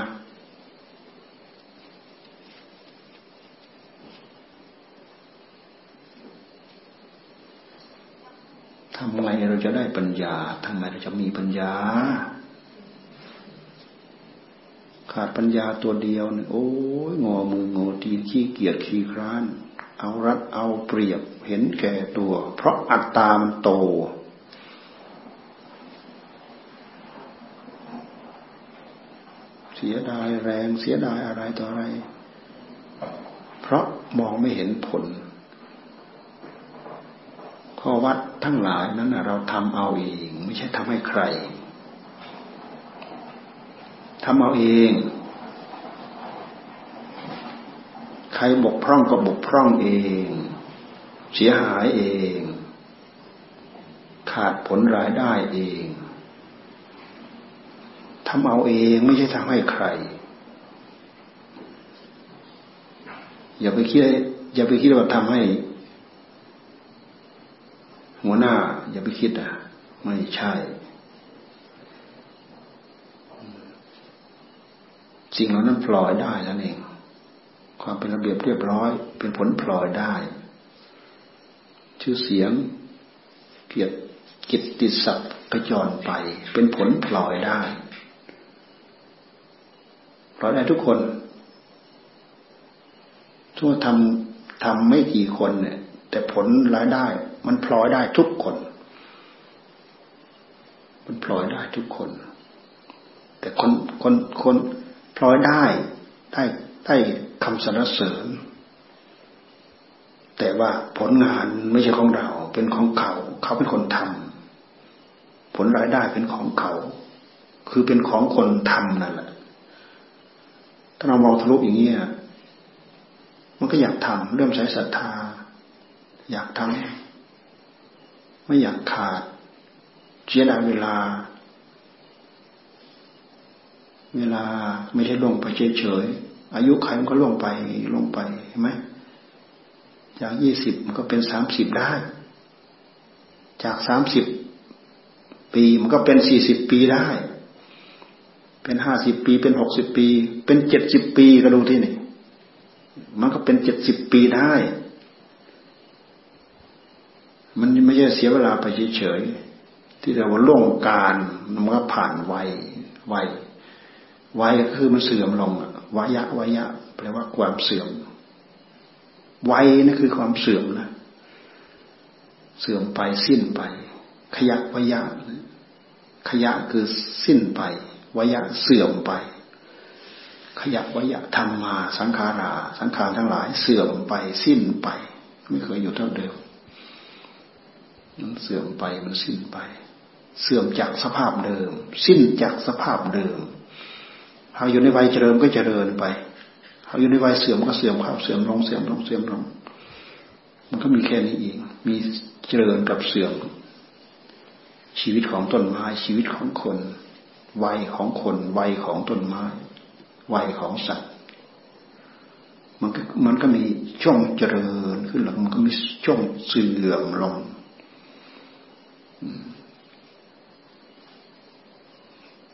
ทำไงเราจะได้ปัญญา ทำไงเราจะมีปัญญา ขาดปัญญาตัวเดียวเนี่ยโอ้ยงอมืองอตีนขี้เกียจขี้คร้าน เอารัดเอาเปรียบเห็นแก่ตัว เพราะอัตตามันโต เสียดายแรงเสียดายอะไรต่ออะไร เพราะมองไม่เห็นผล ข้อวัดทั้งหลายนั้นเราทำเอาเอง ไม่ใช่ทำให้ใครทำเอาเอง ใครบกพร่องก็บกพร่องเอง เสียหายเอง ขาดผลรายได้เองทำเอาเองไม่ใช่ทำให้ใคร อย่าไปคิดอย่าไปคิดว่าทำให้ หัวหน้า อย่าไปคิดอะ ไม่ใช่สิ่งเหล่านั้นปล่อยได้แล้วเอง ความเป็นระเบียบเรียบร้อย เป็นผลปล่อยได้ ชื่อเสียง เกียรติกิตติศัพท์กระจรไป เป็นผลปล่อยได้ปล่อยได้ทุกคนทั่วทำทำไม่กี่คนเนี่ย แต่ผลรายได้ มันพลอยได้ทุกคน มันพลอยได้ทุกคน แต่คนคนคนพลอยได้ได้ได้ คำสรรเสริญ แต่ว่าผลงานไม่ใช่ของเรา เป็นของเขา เขาเป็นคนทำผลรายได้เป็นของเขา คือเป็นของคนทำนั่นแหละถ้าเรามองทะลุอย่างนี้มันก็อยากทำเริ่มใช้ศรัทธา อยากทำไม่อยากขาดเสียดายเวลา เวลาไม่ใช่ลงไปเฉยๆ อายุใครมันก็ลงไปลงไปเห็นไหมจากยี่สิบมันก็เป็นสามสิบได้ จากสามสิบปีมันก็เป็นสี่สิบปีได้ เป็นห้าสิบปีเป็นหกสิบปี เป็นเจ็ดสิบปีก็ดูที่นี่มันก็เป็นเจ็ดสิบปีได้ มันไม่ใช่เสียเวลาไปเฉยๆที่เราว่าล่วงการมันก็ผ่านวัยวั วัยก็คือมันเสื่อมลงวายะวายะแปลว่าความเสื่อมวัยนั่นคือความเสื่อมนะเสื่อมไปสิ้นไป ขยะวายะขยะคือสิ้นไปวายะเสื่อมไป ขยะวายะธรรมมา สังขารา สังขารทั้งหลาย เสื่อมไปสิ้นไป ไม่เคยอยู่เท่าเดิมมันเสื่อมไปมันสิ้นไป เสื่อมจากสภาพเดิม สิ้นจากสภาพเดิม เขาอยู่ในวัยเจริญก็เจริญไปเขาอยู่ในวัยเสื่อมก็เสื่อมเขาเสื่อมลงเสื่อมลงเสื่อมลง มันก็มีแค่นี้เองมีเจริญกับเสื่อม ชีวิตของต้นไม้ชีวิตของคน วัยของคนวัยของต้นไม้ วัยของสัตว์ มันก็มันก็มีช่วงเจริญขึ้นหลังมันก็มีช่วงเสื่อมลง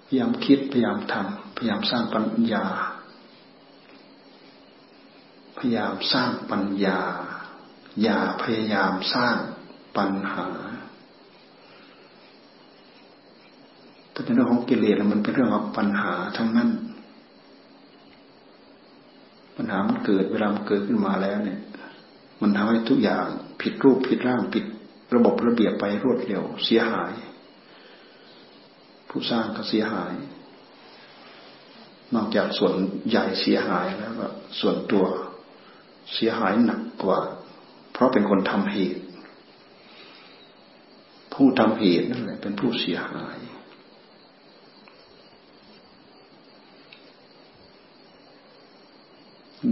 พยายามคิดพยายามทำ พยายามสร้างปัญญา พยายามสร้างปัญญา อย่าพยายามสร้างปัญหาแต่เป็นเรื่องของกิเลสมันเป็นเรื่องของปัญหาทั้งนั้น ปัญหามันเกิดเวลามันเกิดขึ้นมาแล้วเนี่ย มันทำให้ทุกอย่างผิดรูปผิดร่างผิดระบบระเบียบไปรวดเร็วเสียหาย ผู้สร้างก็เสียหาย นอกจากส่วนใหญ่เสียหายแล้วก็ส่วนตัวเสียหายหนักกว่า เพราะเป็นคนทำเหตุ ผู้ทำเหตุนั่นแหละเป็นผู้เสียหาย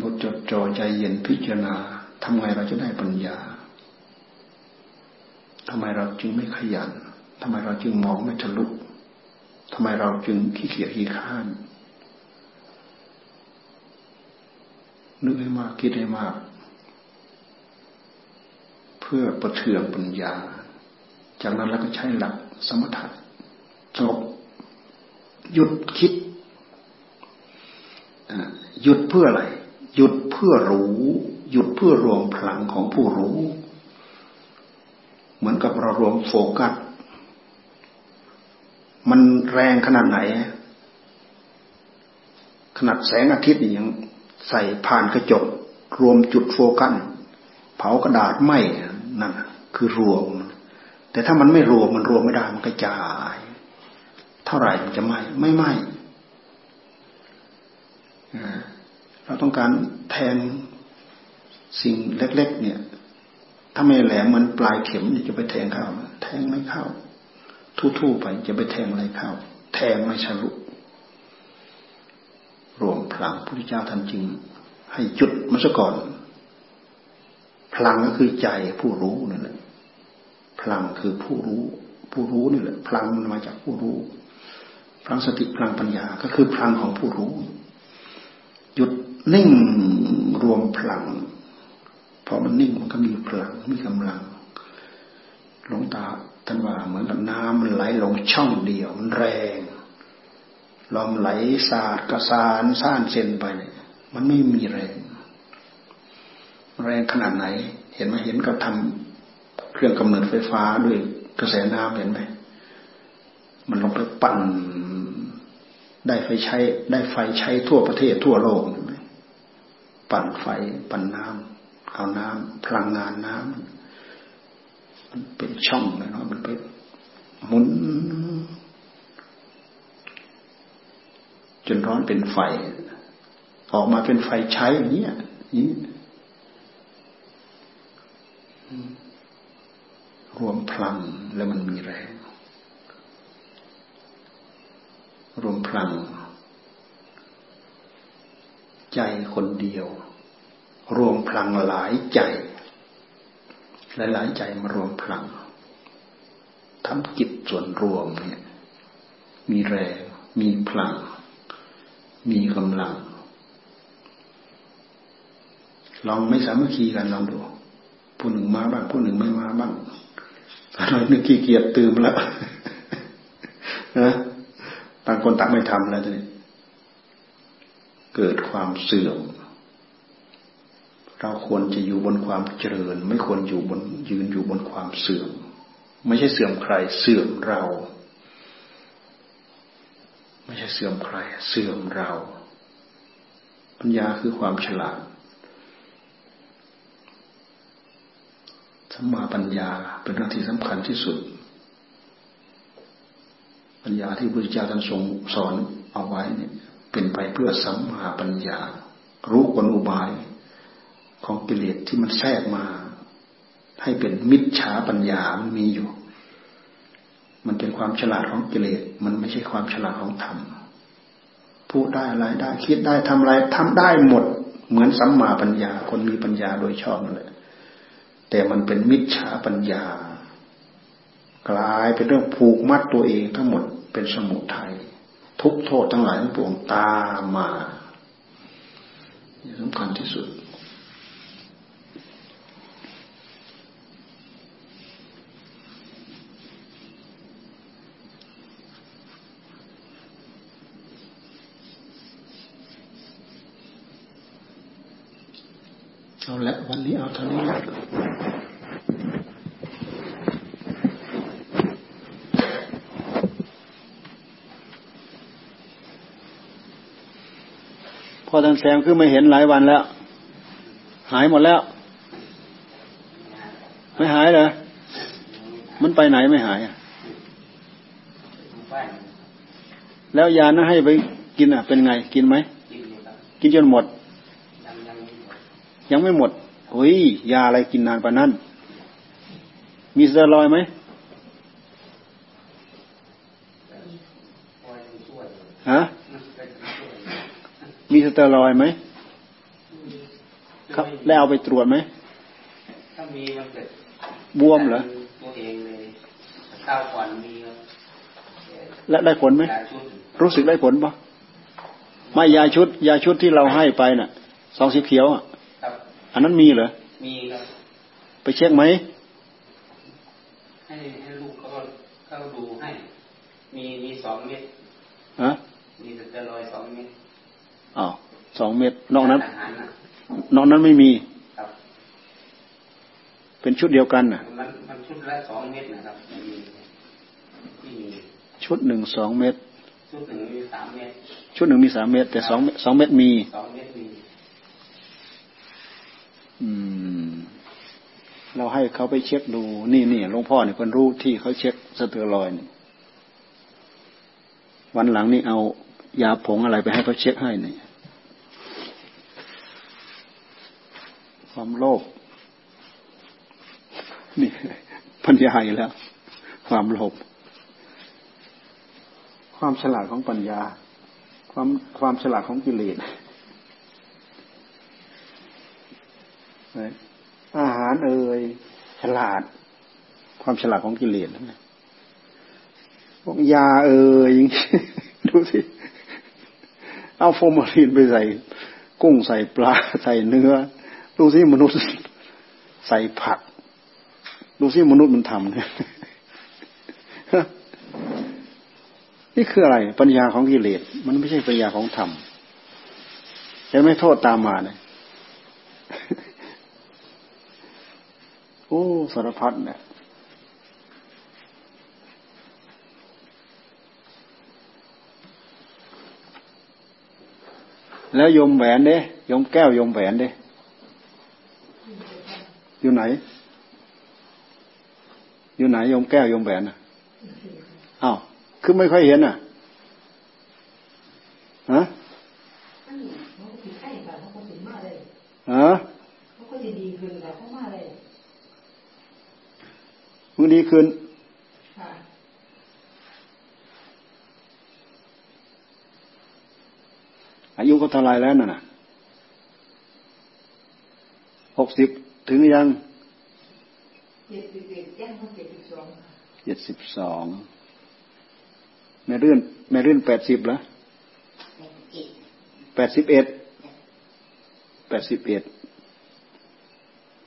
บทจดจ่อใจเย็นพิจารณาทำไงเราจะได้ปัญญาทำไมเราจึงไม่ขยันทำไมเราจึงมองไม่ทะลุทำไมเราจึงขี้เกียจขี้ข้าน นึกให้มากคิดให้มาก เพื่อประเทืองปัญญา จากนั้นแล้วก็ใช้หลักสมถะสงบหยุดคิดหยุดเพื่ออะไร หยุดเพื่อรู้ หยุดเพื่อรวมพลังของผู้รู้ เหมือนกับเรารวมโฟกัส มันแรงขนาดไหน ขนาดแสงอาทิตย์ยัง ใส่ผ่านกระจก รวมจุดโฟกัสเผากระดาษไหมนั่นคือรวม แต่ถ้ามันไม่รวมมันรวมไม่ได้มันกระจาย เท่าไหร่มันจะไหมไม่ไหมเราต้องการแทงสิ่งเล็ก ๆ เนี่ย ถ้าไม่แหลมมันปลายเข็มจะไปแทงเข้า แทงไม่เข้า ทู่ๆไปจะไปแทงอะไรเข้า แทงไม่ฉลุ รวมพลังพระพุทธเจ้าท่านจึง ให้จุดมาซะก่อน พลังก็คือใจผู้รู้นั่นแหละพลังคือผู้รู้ ผู้รู้นี่แหละพลังมันมาจากผู้รู้พลังสติพลังปัญญาก็คือพลังของผู้รู้หยุดนิ่งรวมพลังพอมันนิ่งมันก็มีพลังมีกำลังหลวงตาท่านว่าเหมือนกับน้ำมันไหลลงช่องเดียวมันแรง ลมไหลสาดกระสานซ่านเส้นไปเนี่ยมันไม่มีแรง แรงขนาดไหน เห็นไหมเห็นก็ทำเครื่องกำเนิดไฟฟ้าด้วยกระแสน้ำเห็นไหมมันลงไปปั่น ได้ไฟใช้ ได้ไฟใช้ทั่วประเทศทั่วโลกปั่นไฟปั่นน้ำเอาน้ำพลังงานน้ำมันเป็นช่องเลยเนาะมันไปหมุน จนร้อนเป็นไฟ ออกมาเป็นไฟใช้อย่างนี้นี้รวมพลังแล้วมันมีแรง รวมพลัง ใจคนเดียว รวมพลังหลายใจ หลาย ๆ ใจมารวมพลังทำจิตส่วนรวมเนี่ย มีแรง มีพลัง มีกำลัง ลองไม่สามัคคีกันลองดูผู้หนึ่งมาบ้างผู้หนึ่งไม่มาบ้างเรานึกขี้เกียจตื่มแล้วนะต่างคนต่างไม่ทำแล้วทีนี้เกิดความเสื่อม เราควรจะอยู่บนความเจริญ ไม่ควรอยู่บนยืนอยู่บนความเสื่อม ไม่ใช่เสื่อมใครเสื่อมเรา ไม่ใช่เสื่อมใคร เสื่อมเรา ปัญญาคือความฉลาดสัมมาปัญญาเป็นเรื่องที่สำคัญที่สุด ปัญญาที่พระพุทธเจ้าท่านทรงสอนเอาไว้เนี่ยเป็นไปเพื่อสัมมาปัญญา รู้กลอุบายของกิเลสที่มันแทรกมา ให้เป็นมิจฉาปัญญามันมีอยู่ มันเป็นความฉลาดของกิเลส มันไม่ใช่ความฉลาดของธรรม พูดได้อะไรได้ คิดได้ทำอะไรทำได้หมด เหมือนสัมมาปัญญา คนมีปัญญาโดยชอบนั่นแหละ แต่มันเป็นมิจฉาปัญญา กลายเป็นเรื่องผูกมัดตัวเองทั้งหมดเป็นสมุทัยทุกโทษทั้งหลายทั้งปวงตามมาสำคัญที่สุด เอาละวันนี้เอาเท่านี้พอท่านแซมคือไม่เห็นหลายวันแล้ว หายหมดแล้ว ไม่หายเหรอมันไปไหนไม่หายแล้วยานะให้ไปกินอะ เป็นไงกินไหมกินจนหมด ยังไม่หมดเฮ้ยยาอะไรกินนานปานั้น มีสเตอรอยไหมฮะมีสเตอรอยไหมครับแล้วเอาไปตรวจไหมถ้ามีมันเกิดบวมเหรอตัวเองเลยข้าวก่อนมีและได้ผลไหมรู้สึกได้ผลปะไม่ยาชุด ยาชุดที่เราให้ไปน่ะสองสีเขียวอะ อันนั้นมีเหรอ มีครับ ไปเช็คไหม ให้ให้ลูกเขาเขาดูให้ มีมีสองเม็ดฮะมีสเตียรอยสองเม็ดอ้าวสองเม็ดนอกนั้น นอกนั้นไม่มีเป็นชุดเดียวกันน่ะ มันมันชุดละสองเม็ดนะครับชุดหนึ่งสองเม็ดชุดหนึ่งมีสามเม็ดชุดหนึ่งมีสามเม็ดแต่สองสองเม็ดมีสองเม็ดมีอืม เราให้เขาไปเช็คดู นี่นี่หลวงพ่อเนี่ยคนรู้ที่เขาเช็คสเตอรอยน์วันหลังนี่เอายาผงอะไรไปให้เขาเช็คให้เนี่ยความโลภนี่ปัญญาอีกแล้ว ความโลภความฉลาดของปัญญา ความความฉลาดของกิเลส อาหารเอ่ยฉลาด ความฉลาดของกิเลสนะพวกยาเอ่ยดูสิเอาโฟมารีนไปใส่ กุ้งใส่ปลาใส่เนื้อ ดูสิมนุษย์ใส่ผัก ดูสิมนุษย์มันทำเนี่ยนี่คืออะไร ปัญญาของกิเลสมันไม่ใช่ปัญญาของธรรมเห็นไหมโทษตามมาเนี่ย โอ้สารพัดเนี่ยแล้วยมแหวนเด้ยมแก้วยมแหวนเด้อยู่ไหน อยู่ไหนยมแก้วยมแหวนอะอ้าวคือไม่ค่อยเห็นอะฮะฮะ มึงดีขึ้นอายุก็เท่าไรแล้วน่ะหกสิบถึงยังเจ็ดสิบเอ็ดย่างเจ็ดสิบสองเจ็ดสิบสองแม่เรื่อนแม่เรื่อนแปดสิบแล้วแปดสิบเอ็ดแปดสิบเอ็ด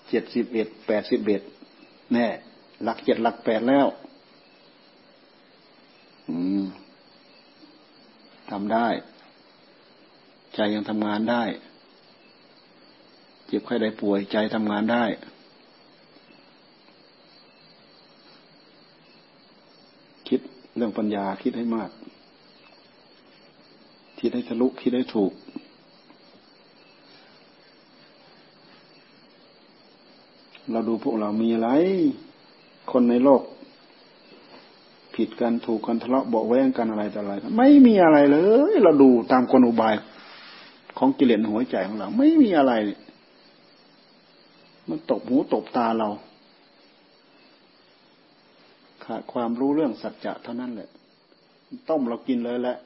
เจ็ดสิบเอ็ดแปดสิบเอ็ดแน่ หลักเจ็ดหลักแปดแล้ว อืมทำได้ ใจยังทำงานได้ เจ็บไข้ได้ป่วยใจทำงานได้คิดเรื่องปัญญาคิดให้มาก คิดให้ทะลุคิดให้ถูก เราดูพวกเรามีอะไร คนในโลก ผิดกันถูกกันทะเลาะเบาแวงกันอะไรต่ออะไรไม่มีอะไรเลย เราดูตามกลอุบายของกิเลสหัวใจของเรา ไม่มีอะไร มันตบหูตบตาเรา ขาดความรู้เรื่องสัจจะเท่านั้นแหละ ต้มเรากินเลยแหละ